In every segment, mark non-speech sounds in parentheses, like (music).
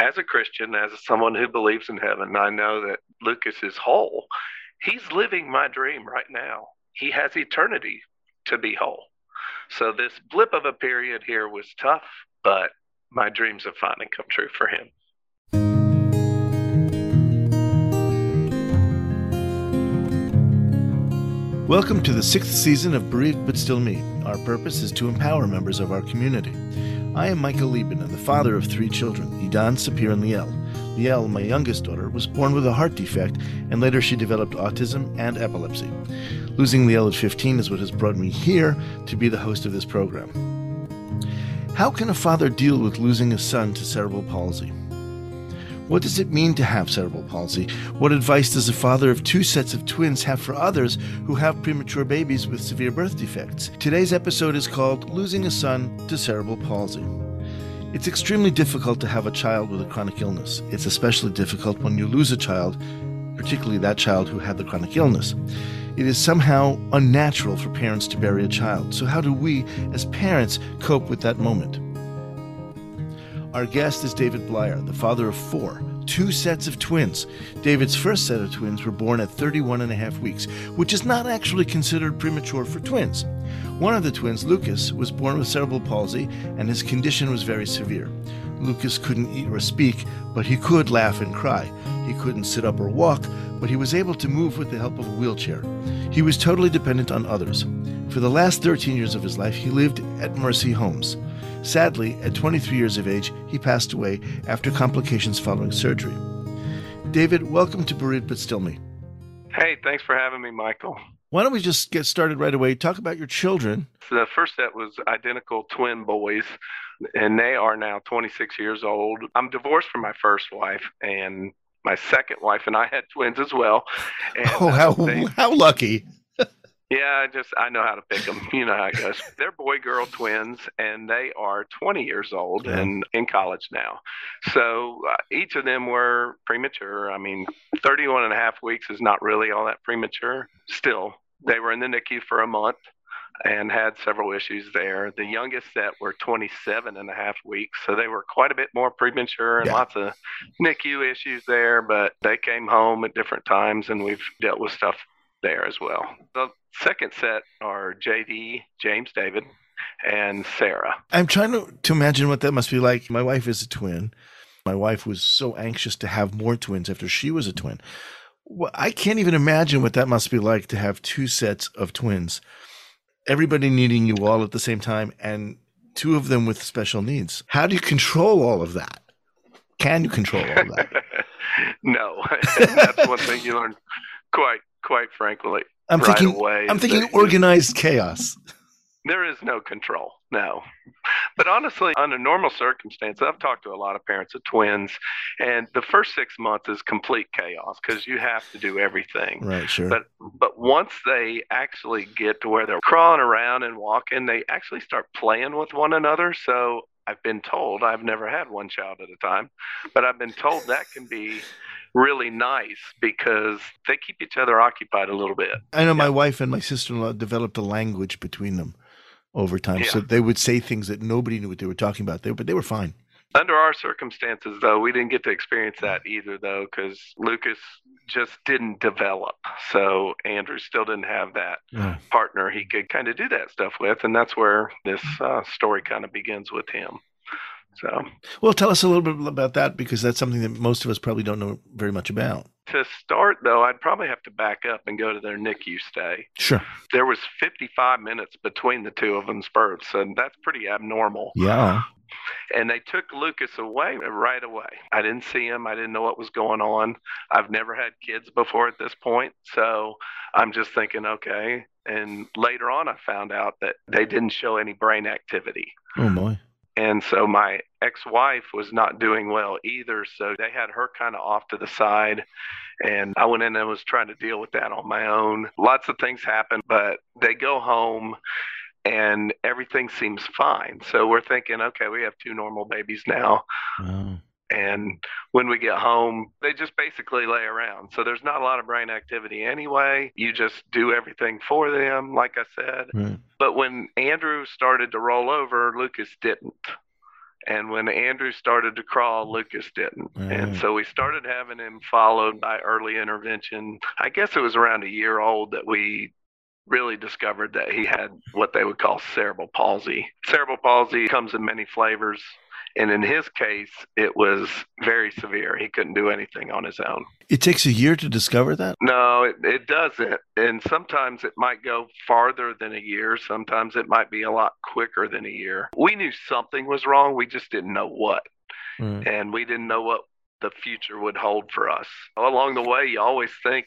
as a Christian, as someone who believes in heaven, I know that Lucas is whole. He's living my dream right now. He has eternity to be whole. So this blip of a period here was tough, but my dreams have finally come true for him. Welcome to the sixth season of Bereaved But Still Me. Our purpose is to empower members of our community. I am Michael Lieben and the father of three children, Idan, Sapir, and Liel. Liel, my youngest daughter, was born with a heart defect, and later she developed autism and epilepsy. Losing Liel at 15 is what has brought me here to be the host of this program. How can a father deal with losing a son to cerebral palsy? What does it mean to have cerebral palsy? What advice does a father of two sets of twins have for others who have premature babies with severe birth defects? Today's episode is called Losing a Son to Cerebral Palsy. It's extremely difficult to have a child with a chronic illness. It's especially difficult when you lose a child, particularly that child who had the chronic illness. It is somehow unnatural for parents to bury a child. So, how do we, as parents, cope with that moment? Our guest is David Blier, the father of four, two sets of twins. David's first set of twins were born at 31 and a half weeks, which is not actually considered premature for twins. One of the twins, Lucas, was born with cerebral palsy, and his condition was very severe. Lucas couldn't eat or speak, but he could laugh and cry. He couldn't sit up or walk, but he was able to move with the help of a wheelchair. He was totally dependent on others. For the last 13 years of his life, he lived at Mercy Homes. Sadly, at 23 years of age, he passed away after complications following surgery. David, welcome to Bereaved But Still Me. Hey, thanks for having me, Michael. Why don't we just get started right away? Talk about your children. So The first set was identical twin boys, and they are now 26 years old. I'm divorced from my first wife, and my second wife and I had twins as well. And, oh, how, they, how lucky. Yeah, I just I know how to pick them. (laughs) You know how it goes. They're boy girl twins, and they are 20 years old yeah. and in college now. So uh, each of them were premature. I mean, 31 and a half weeks is not really all that premature. Still, they were in the NICU for a month and had several issues there. The youngest set were 27 and a half weeks, so they were quite a bit more premature and yeah. lots of NICU issues there, but they came home at different times and we've dealt with stuff there as well. The second set are JD, James David, and Sarah. I'm trying to, to imagine what that must be like. My wife is a twin. My wife was so anxious to have more twins after she was a twin. Well, I can't even imagine what that must be like to have two sets of twins, everybody needing you all at the same time, and two of them with special needs. How do you control all of that? Can you control all that? (laughs) no, (laughs) that's one thing you learn quite quite frankly. I'm right thinking. Away I'm thinking organized chaos. There is no control. No. But honestly, under normal circumstances, I've talked to a lot of parents of twins, and the first six months is complete chaos because you have to do everything. Right, sure. But but once they actually get to where they're crawling around and walking, they actually start playing with one another. So I've been told, I've never had one child at a time, but I've been told that can be really nice because they keep each other occupied a little bit. I know yeah. my wife and my sister in law developed a language between them over time. Yeah. So they would say things that nobody knew what they were talking about, they, but they were fine. Under our circumstances, though, we didn't get to experience that either, though, because Lucas just didn't develop. So Andrew still didn't have that yeah. partner he could kind of do that stuff with. And that's where this uh, story kind of begins with him. So, well, tell us a little bit about that because that's something that most of us probably don't know very much about. To start, though, I'd probably have to back up and go to their NICU stay. Sure. There was 55 minutes between the two of them's births, and that's pretty abnormal. Yeah. And they took Lucas away right away. I didn't see him. I didn't know what was going on. I've never had kids before at this point. So I'm just thinking, okay. And later on, I found out that they didn't show any brain activity. Oh, boy. And so my ex wife was not doing well either. So they had her kind of off to the side. And I went in and was trying to deal with that on my own. Lots of things happen, but they go home and everything seems fine. So we're thinking, okay, we have two normal babies now. Oh. And when we get home, they just basically lay around. So there's not a lot of brain activity anyway. You just do everything for them, like I said. Right. But when Andrew started to roll over, Lucas didn't. And when Andrew started to crawl, Lucas didn't. Mm. And so we started having him followed by early intervention. I guess it was around a year old that we really discovered that he had what they would call cerebral palsy. Cerebral palsy comes in many flavors. And in his case, it was very severe. He couldn't do anything on his own. It takes a year to discover that? No, it, it doesn't. And sometimes it might go farther than a year. Sometimes it might be a lot quicker than a year. We knew something was wrong. We just didn't know what. Right. And we didn't know what the future would hold for us. Along the way, you always think,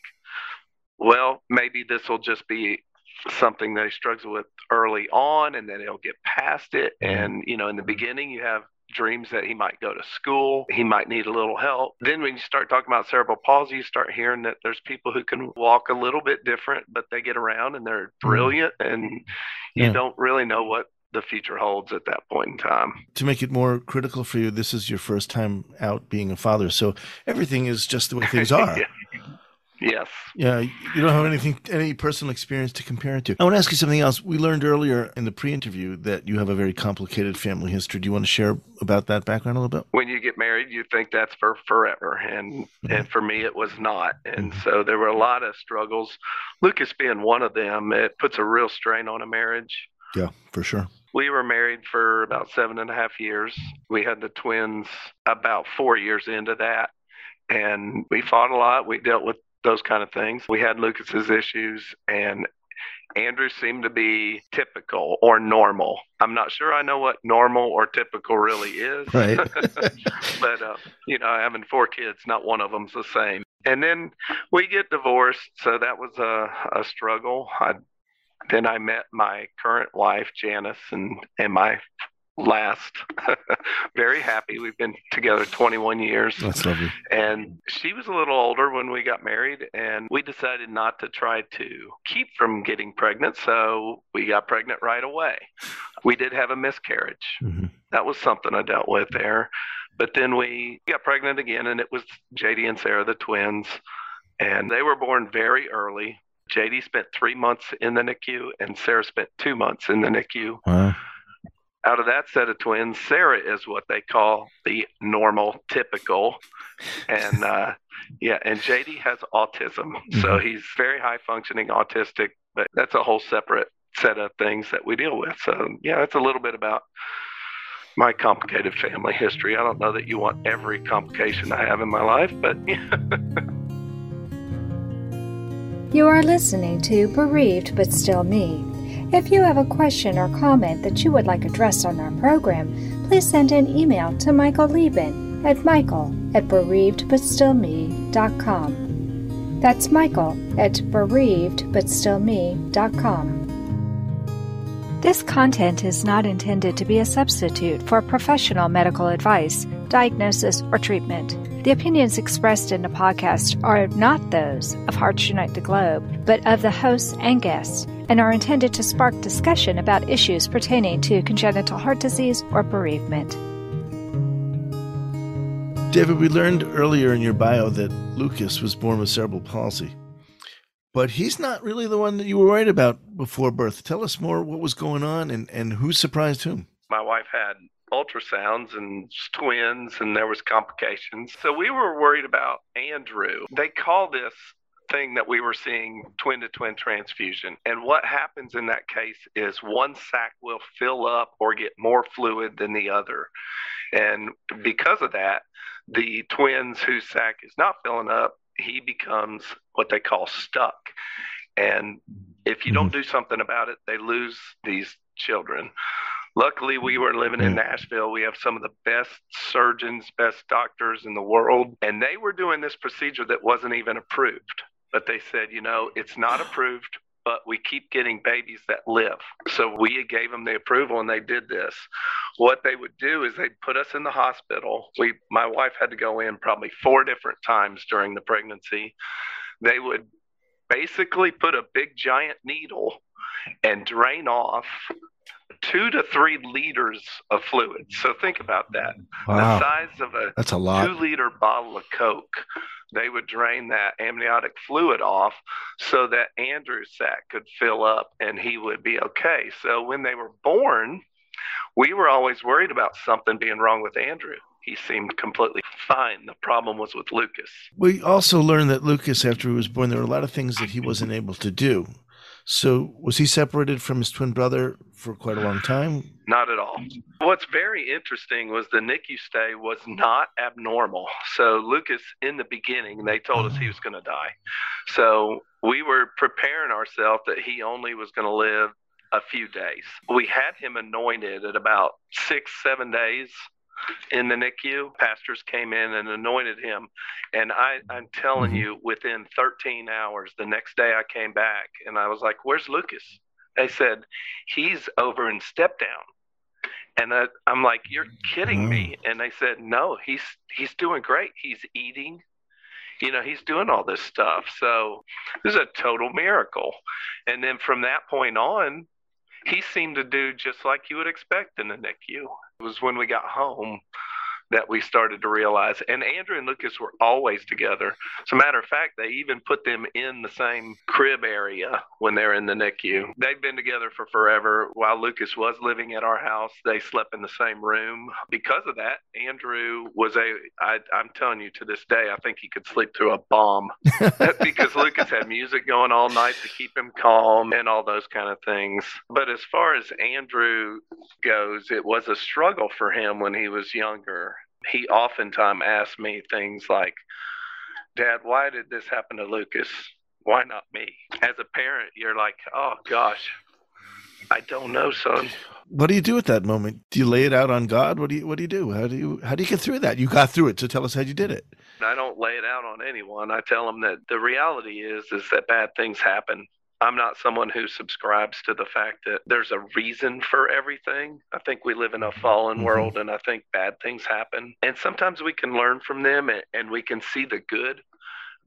well, maybe this will just be something that he struggles with early on and then he'll get past it. Mm-hmm. And, you know, in the mm-hmm. beginning, you have dreams that he might go to school, he might need a little help. Then when you start talking about cerebral palsy, you start hearing that there's people who can walk a little bit different, but they get around and they're mm. brilliant and you don't really know what the future holds at that point in time. To make it more critical for you, this is your first time out being a father, so everything is just the way things (laughs) are. Yeah. Yes. Yeah, you don't have anything, any personal experience to compare it to. I want to ask you something else. We learned earlier in the pre-interview that you have a very complicated family history. Do you want to share about that background a little bit? when you get married, you think that's for forever, and mm-hmm. and for me, it was not. And mm-hmm. so there were a lot of struggles. Lucas being one of them, it puts a real strain on a marriage. Yeah, for sure. We were married for about seven and a half years. We had the twins about four years into that, and we fought a lot. We dealt with those kind of things. We had Lucas's issues, and Andrew seemed to be typical or normal. I'm not sure I know what normal or typical really is (laughs) Right. (laughs) but uh, you know, having four kids, not one of them's the same. And then we get divorced, so that was a, a struggle. I, then I met my current wife, Janice, and and my last. (laughs) Very happy. We've been together 21 years. That's lovely. And she was a little older when we got married, and we decided not to try to keep from getting pregnant. So we got pregnant right away. We did have a miscarriage. Mhm. That was something I dealt with there. But then we got pregnant again, and it was JD and Sarah, the twins, and they were born very early. JD spent three months in the NICU, and Sarah spent two months in the NICU Wow. Out of that set of twins, Sarah is what they call the normal, typical, and (laughs) uh, yeah, and JD has autism, so he's very high functioning autistic, but that's a whole separate set of things that we deal with. So yeah, that's a little bit about my complicated family history. I don't know that you want every complication I have in my life, but yeah. (laughs) You are listening to Bereaved But Still Me. If you have a question or comment that you would like addressed on our program, please send an email to Michael Lieben at michael at bereavedbutstillme.com. That's Michael at bereavedbutstillme.com. This content is not intended to be a substitute for professional medical advice, diagnosis, or treatment. The opinions expressed in the podcast are not those of Hearts Unite the Globe, but of the hosts and guests, and are intended to spark discussion about issues pertaining to congenital heart disease or bereavement. David, we learned earlier in your bio that Lucas was born with cerebral palsy, but he's not really the one that you were worried about before birth. Tell us more what was going on and, and who surprised whom. my wife had ultrasounds and twins and there was complications so we were worried about andrew they call this thing that we were seeing twin to twin transfusion. And what happens in that case is one sac will fill up or get more fluid than the other. And because of that the twins whose sac is not filling up he becomes what they call stuck. And if you don't mm-hmm. do something about it they lose these children. Luckily, we were living in mm. Nashville. We have some of the best surgeons, best doctors in the world, and they were doing this procedure that wasn't even approved. But they said, you know, it's not approved, but we keep getting babies that live. So we gave them the approval and they did this. What they would do is they'd put us in the hospital. We my wife had to go in probably four different times during the pregnancy. They would basically put a big giant needle and drain off two to three liters of fluid. So think about that. The size of a That's a two liter bottle of Coke. They would drain that amniotic fluid off so that Andrew's sac could fill up and he would be okay. So when they were born, we were always worried about something being wrong with Andrew. He seemed completely fine. The problem was with Lucas. We also learned that Lucas, after he was born, there were a lot of things that he wasn't able to do. So, was he separated from his twin brother for quite a long time? Not at all. What's very interesting was the NICU stay was not abnormal. So, Lucas, in the beginning, they told us he was going to die. So, we were preparing ourselves that he only was going to live a few days. We had him anointed at about six, seven days in the NICU. Pastors came in and anointed him. And I, I'm telling mm-hmm. you, within 13 hours, the next day I came back and I was like, Where's Lucas? They said, He's over in step down. And I, I'm like, You're kidding me. And they said, No, he's he's doing great. He's eating. You know, he's doing all this stuff. So this is a total miracle. And then from that point on, he seemed to do just like you would expect in the NICU. It was when we got home that we started to realize. And Andrew and Lucas were always together. As a matter of fact, they even put them in the same crib area when they're in the NICU. They've been together for forever. While Lucas was living at our house, they slept in the same room. Because of that, Andrew was a, I, I'm telling you to this day, I think he could sleep through a bomb (laughs) because Lucas had music going all night to keep him calm and all those kind of things. But as far as Andrew goes, it was a struggle for him when he was younger he oftentimes asks me things like, Dad, why did this happen to Lucas? Why not me? As a parent, you're like, oh gosh, I don't know, son. What do you do at that moment? Do you lay it out on God? What do you What do you do? How do you How do you get through that? You got through it, so tell us how you did it. I don't lay it out on anyone. I tell them that the reality is is that bad things happen. I'm not someone who subscribes to the fact that there's a reason for everything. I think we live in a fallen mm-hmm. world and I think bad things happen. And sometimes we can learn from them and, and we can see the good,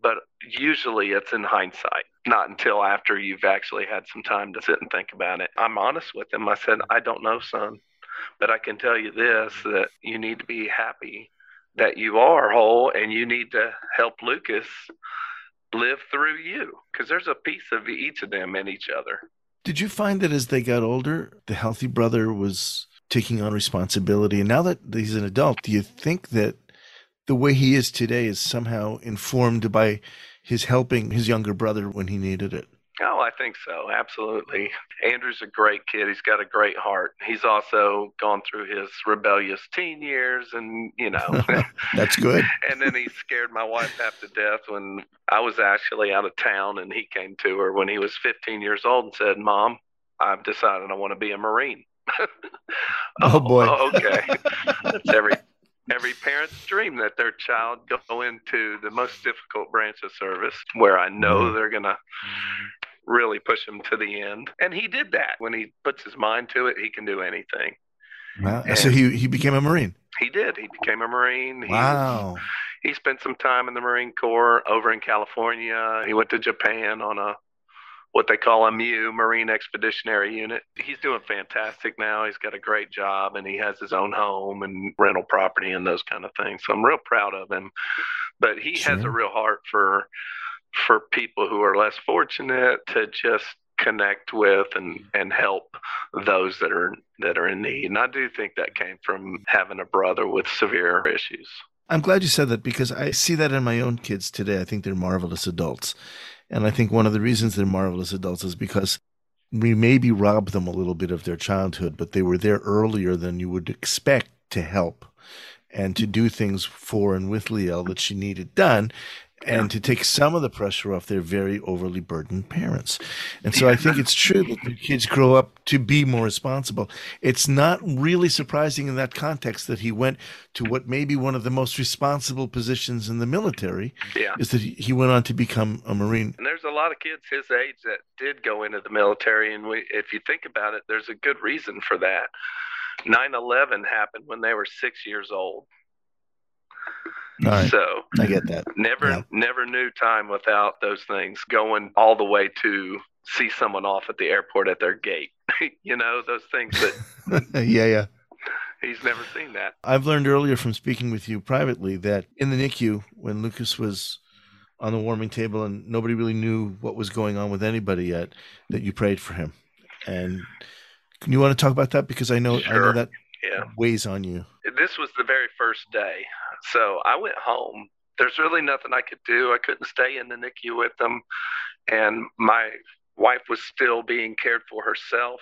but usually it's in hindsight, not until after you've actually had some time to sit and think about it. I'm honest with him. I said, I don't know, son, but I can tell you this that you need to be happy that you are whole and you need to help Lucas live through you because there's a piece of each of them in each other. Did you find that as they got older, the healthy brother was taking on responsibility? And now that he's an adult, do you think that the way he is today is somehow informed by his helping his younger brother when he needed it? Oh, I think so. Absolutely. Andrew's a great kid. He's got a great heart. He's also gone through his rebellious teen years and, you know. (laughs) That's good. (laughs) and then he scared my wife half to death when I was actually out of town and he came to her when he was 15 years old and said, Mom, I've decided I want to be a Marine. oh, (laughs) oh, boy. Oh, okay. That's every every parent's dream that their child go into the most difficult branch of service where I know mm-hmm. they're going to really push him to the end. And he did that. When he puts his mind to it, he can do anything. Wow. so he he became a Marine. He did. He became a Marine. He wow. Was, he spent some time in the Marine Corps over in California. He went to Japan on a what they call a MEU Marine Expeditionary Unit. He's doing fantastic now. He's got a great job and he has his own home and rental property and those kind of things. So I'm real proud of him. But he sure. has a real heart for for people who are less fortunate to just connect with and and help those that are that are in need. And I do think that came from having a brother with severe issues. I'm glad you said that because I see that in my own kids today. I think they're marvelous adults. And I think one of the reasons they're marvelous adults is because we maybe robbed them a little bit of their childhood, but they were there earlier than you would expect to help and to do things for and with Liel that she needed done and to take some of the pressure off their very overly burdened parents. And so I think it's true that the kids grow up to be more responsible. It's not really surprising in that context that he went to what may be one of the most responsible positions in the military. Yeah. Is that he went on to become a Marine. And there's a lot of kids his age that did go into the military. And we, if you think about it, there's a good reason for that. 9 11 happened when they were six years old. Right. So I get that. Never, yeah. never knew time without those things going all the way to see someone off at the airport at their gate. (laughs) you know, those things that. (laughs) yeah, yeah. He's never seen that. I've learned earlier from speaking with you privately that in the NICU, when Lucas was on the warming table and nobody really knew what was going on with anybody yet, that you prayed for him and can You want to talk about that because I know sure. I know that yeah. weighs on you. This was the very first day, so I went home. There's really nothing I could do. I couldn't stay in the NICU with them, and my wife was still being cared for herself.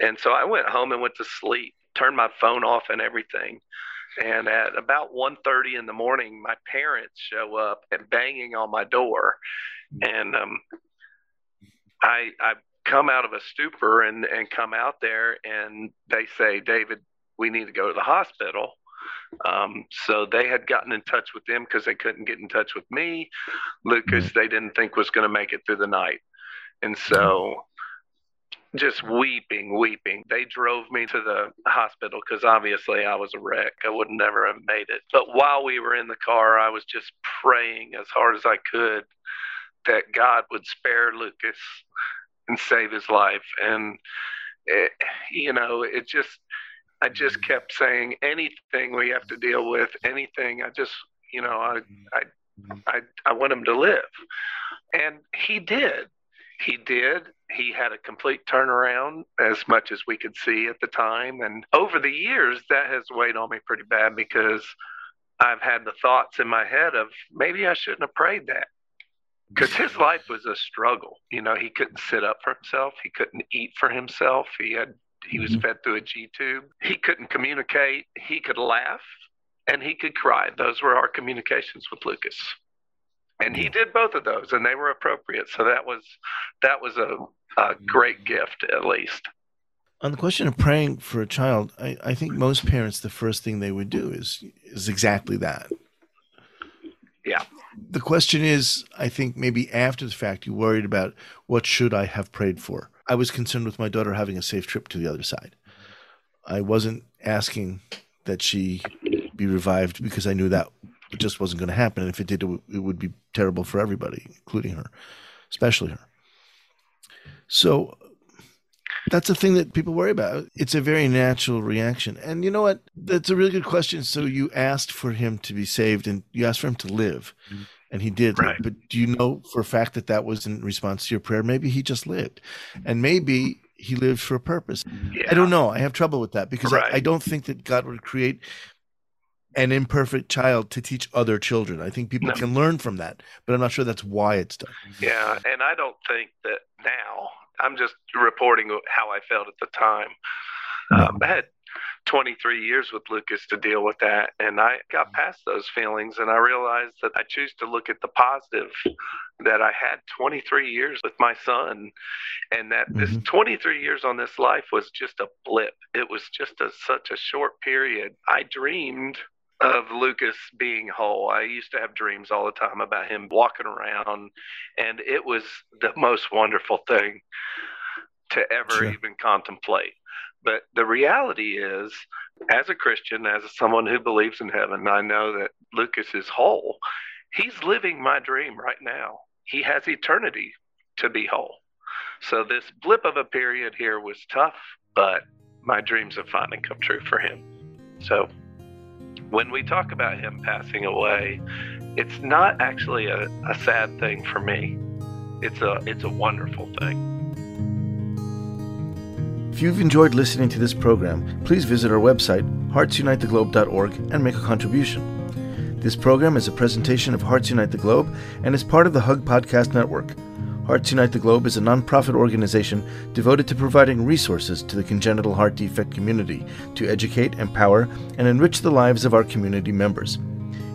And so I went home and went to sleep, turned my phone off and everything. And at about 1.30 in the morning, my parents show up and banging on my door. And um, I, I come out of a stupor and, and come out there, and they say, David, we need to go to the hospital. Um, so they had gotten in touch with them because they couldn't get in touch with me. Lucas, they didn't think was going to make it through the night. And so just weeping, weeping. They drove me to the hospital because obviously I was a wreck. I would never have made it. But while we were in the car, I was just praying as hard as I could that God would spare Lucas and save his life. And, it, you know, it just, I just mm-hmm. kept saying anything we have to deal with, anything. I just, you know, I, mm-hmm. I, mm-hmm. I, I want him to live. And he did he did. He had a complete turnaround as much as we could see at the time. And over the years, that has weighed on me pretty bad because I've had the thoughts in my head of maybe I shouldn't have prayed that. Because his life was a struggle. You know, he couldn't sit up for himself. He couldn't eat for himself. He had he was mm-hmm. fed through a G tube. He couldn't communicate. He could laugh and he could cry. Those were our communications with Lucas and he did both of those and they were appropriate so that was that was a, a great gift at least on the question of praying for a child I, I think most parents the first thing they would do is is exactly that yeah the question is i think maybe after the fact you worried about what should i have prayed for i was concerned with my daughter having a safe trip to the other side i wasn't asking that she be revived because i knew that it just wasn't going to happen. And if it did, it, w- it would be terrible for everybody, including her, especially her. So that's a thing that people worry about. It's a very natural reaction. And you know what? That's a really good question. So you asked for him to be saved and you asked for him to live. Mm-hmm. And he did. Right. But do you know for a fact that that was in response to your prayer? Maybe he just lived. And maybe he lived for a purpose. Yeah. I don't know. I have trouble with that because right. I, I, don't think that God would create an imperfect child to teach other children. I think people no. can learn from that, but I'm not sure that's why it's done. Yeah, and I don't think that now. I'm just reporting how I felt at the time. Um, I had 23 years with Lucas to deal with that, and I got past those feelings, and I realized that I choose to look at the positive that I had 23 years with my son, and that mm-hmm. this 23 years on this life was just a blip. It was just a, such a short period. I dreamed of Lucas being whole. I used to have dreams all the time about him walking around, and it was the most wonderful thing to ever sure. even contemplate. But the reality is, as a Christian, as someone who believes in heaven, I know that Lucas is whole. He's living my dream right now. He has eternity to be whole. So this blip of a period here was tough, but my dreams have finally come true for him. So when we talk about him passing away, it's not actually a, a sad thing for me. It's a it's a wonderful thing. If you've enjoyed listening to this program, please visit our website, heartsunitetheglobe.org, and make a contribution. This program is a presentation of Hearts Unite the Globe and is part of the Hug Podcast Network. Hearts Unite the Globe is a nonprofit organization devoted to providing resources to the congenital heart defect community to educate, empower, and enrich the lives of our community members.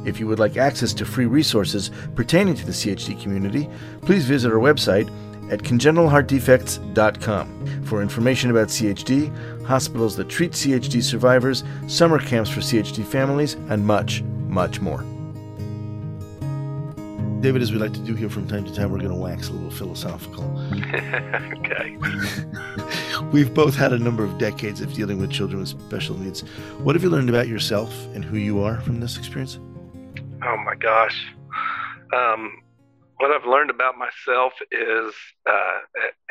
If you would like access to free resources pertaining to the CHD community, please visit our website at congenitalheartdefects.com for information about CHD, hospitals that treat CHD survivors, summer camps for CHD families, and much, much more. David, as we like to do here from time to time, we're going to wax a little philosophical. (laughs) okay. (laughs) We've both had a number of decades of dealing with children with special needs. What have you learned about yourself and who you are from this experience? Oh my gosh. Um, what I've learned about myself is, uh,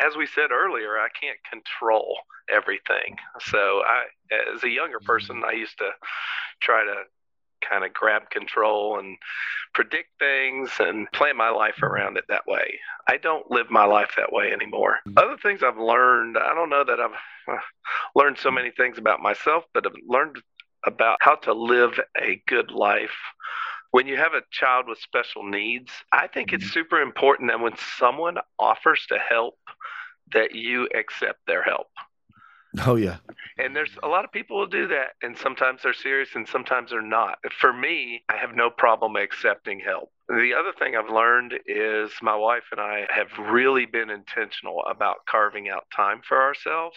as we said earlier, I can't control everything. So, I, as a younger person, I used to try to kind of grab control and predict things and plan my life around it that way. I don't live my life that way anymore. Other things I've learned, I don't know that I've uh, learned so many things about myself, but I've learned about how to live a good life. When you have a child with special needs, I think it's super important that when someone offers to help, that you accept their help. Oh yeah. And there's a lot of people will do that, and sometimes they're serious and sometimes they're not. For me, I have no problem accepting help. The other thing I've learned is my wife and I have really been intentional about carving out time for ourselves.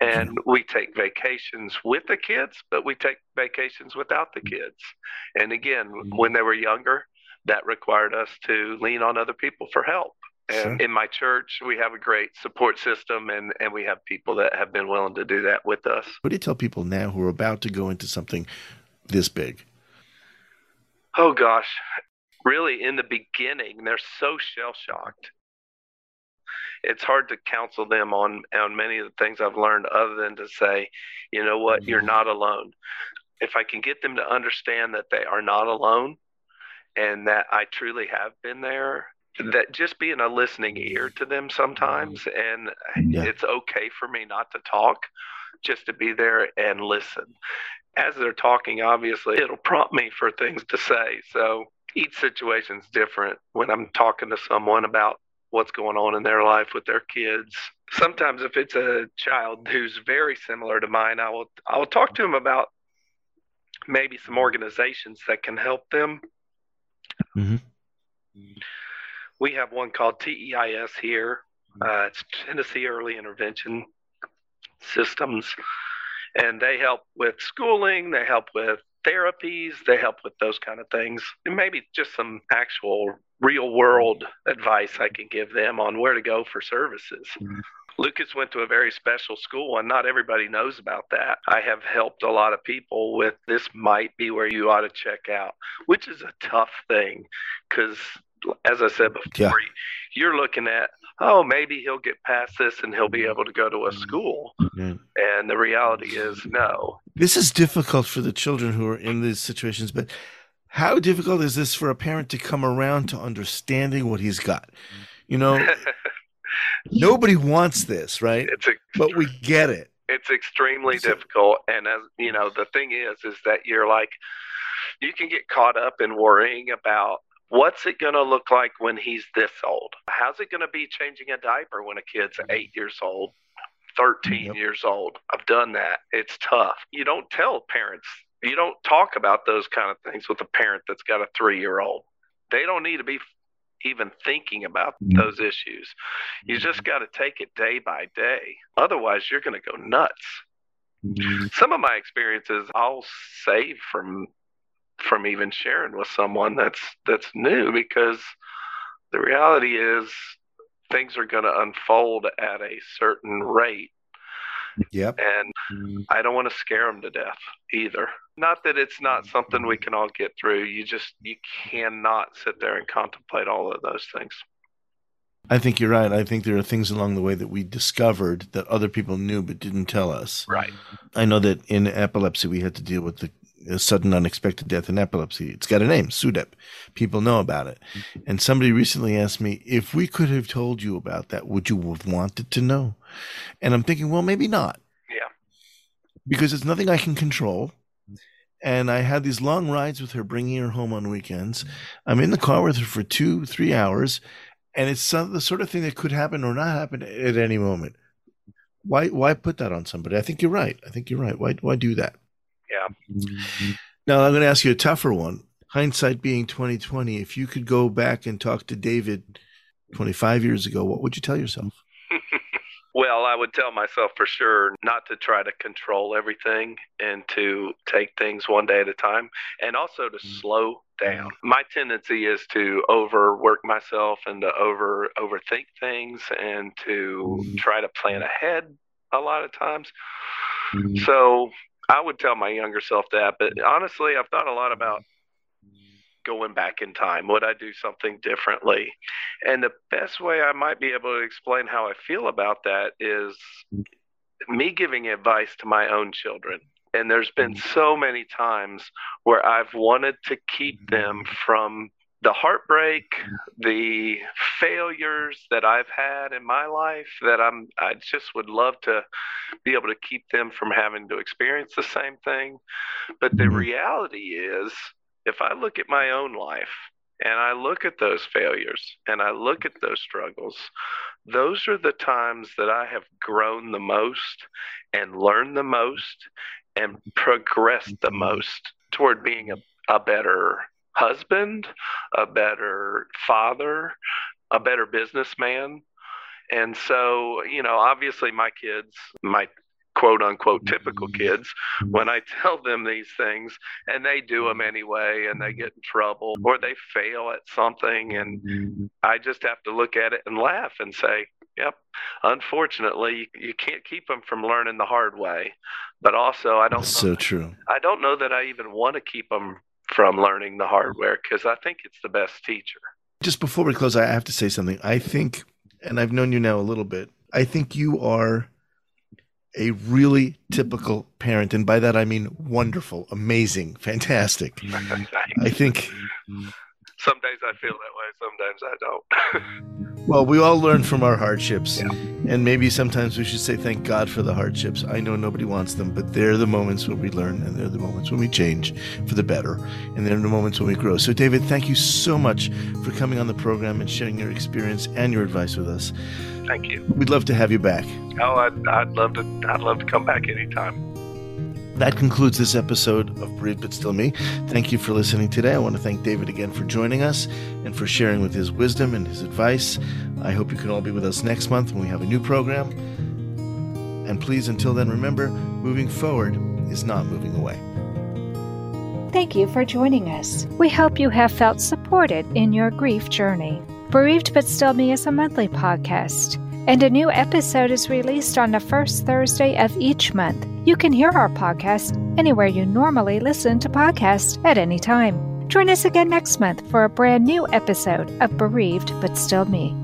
And mm-hmm. we take vacations with the kids, but we take vacations without the mm-hmm. kids. And again, mm-hmm. when they were younger, that required us to lean on other people for help. Sure. in my church, we have a great support system, and, and we have people that have been willing to do that with us. What do you tell people now who are about to go into something this big? Oh, gosh. Really, in the beginning, they're so shell shocked. It's hard to counsel them on, on many of the things I've learned, other than to say, you know what, you're mm-hmm. not alone. If I can get them to understand that they are not alone and that I truly have been there that just being a listening ear to them sometimes and yeah. it's okay for me not to talk just to be there and listen. As they're talking obviously it'll prompt me for things to say. So each situation's different when i'm talking to someone about what's going on in their life with their kids. Sometimes if it's a child who's very similar to mine i will i will talk to them about maybe some organizations that can help them. Mm-hmm we have one called TEIS here. Uh, it's Tennessee Early Intervention Systems, and they help with schooling. They help with therapies. They help with those kind of things. And maybe just some actual real world advice I can give them on where to go for services. Mm-hmm. Lucas went to a very special school, and not everybody knows about that. I have helped a lot of people with this, might be where you ought to check out, which is a tough thing because as I said before, yeah. you're looking at, oh, maybe he'll get past this and he'll be able to go to a school. Mm-hmm. And the reality is, no. This is difficult for the children who are in these situations, but how difficult is this for a parent to come around to understanding what he's got? You know, (laughs) nobody wants this, right? A, but we get it. It's extremely so, difficult. And as you know, the thing is, is that you're like, you can get caught up in worrying about What's it going to look like when he's this old? How's it going to be changing a diaper when a kid's mm-hmm. eight years old, 13 yep. years old? I've done that. It's tough. You don't tell parents, you don't talk about those kind of things with a parent that's got a three year old. They don't need to be even thinking about mm-hmm. those issues. You mm-hmm. just got to take it day by day. Otherwise, you're going to go nuts. Mm-hmm. Some of my experiences I'll save from from even sharing with someone that's that's new because the reality is things are going to unfold at a certain rate. Yep. And mm-hmm. I don't want to scare them to death either. Not that it's not something we can all get through. You just you cannot sit there and contemplate all of those things. I think you're right. I think there are things along the way that we discovered that other people knew but didn't tell us. Right. I know that in epilepsy we had to deal with the sudden unexpected death in epilepsy. It's got a name, SUDEP. People know about it. Mm-hmm. And somebody recently asked me, if we could have told you about that, would you have wanted to know? And I'm thinking, well, maybe not. Yeah. Because it's nothing I can control. Mm-hmm. And I had these long rides with her, bringing her home on weekends. Mm-hmm. I'm in the car with her for two, three hours. And it's some, the sort of thing that could happen or not happen at any moment. Why, why put that on somebody? I think you're right. I think you're right. Why, why do that? Yeah. Now I'm going to ask you a tougher one. Hindsight being 2020, if you could go back and talk to David 25 years ago, what would you tell yourself? (laughs) well, I would tell myself for sure not to try to control everything and to take things one day at a time and also to mm. slow down. My tendency is to overwork myself and to over overthink things and to mm. try to plan ahead a lot of times. Mm. So I would tell my younger self that, but honestly, I've thought a lot about going back in time. Would I do something differently? And the best way I might be able to explain how I feel about that is me giving advice to my own children And there's been mm-hmm. so many times where I've wanted to keep them mm-hmm. from the heartbreak, the failures that I've had in my life that I'm I just would love to be able to keep them from having to experience the same thing. But the mm-hmm. reality is if I look at my own life and I look at those failures and I look at those struggles, those are the times that I have grown the most and learned the most and progressed the mm-hmm. most toward being a, a better husband, a better father, a better businessman. And so, you know, obviously my kids, my quote unquote typical mm-hmm. kids, mm-hmm. when I (laughs) tell them these things and they do them anyway and they get in trouble or they fail at something, and mm-hmm. I just have to look at it and laugh and say, Yep. Unfortunately, you can't keep them from learning the hard way. But also, I don't. so true. I don't know that I even want to keep them from learning the hardware because I think it's the best teacher. Just before we close, I have to say something. I think, and I've known you now a little bit, I think you are a really typical parent. And by that, I mean wonderful, amazing, fantastic. (laughs) I think. Some days I feel that way, sometimes I don't. (laughs) well, we all learn from our hardships. Yeah. And maybe sometimes we should say thank God for the hardships. I know nobody wants them, but they're the moments when we learn and they're the moments when we change for the better. And they're the moments when we grow. So, David, thank you so much for coming on the program and sharing your experience and your advice with us. Thank you. We'd love to have you back. Oh, I'd, I'd love to. I'd love to come back anytime. That concludes this episode of Bereaved But Still Me. Thank you for listening today. I want to thank David again for joining us and for sharing with his wisdom and his advice. I hope you can all be with us next month when we have a new program. And please, until then, remember moving forward is not moving away. Thank you for joining us. We hope you have felt supported in your grief journey. Bereaved But Still Me is a monthly podcast, and a new episode is released on the first Thursday of each month. You can hear our podcast anywhere you normally listen to podcasts at any time. Join us again next month for a brand new episode of Bereaved But Still Me.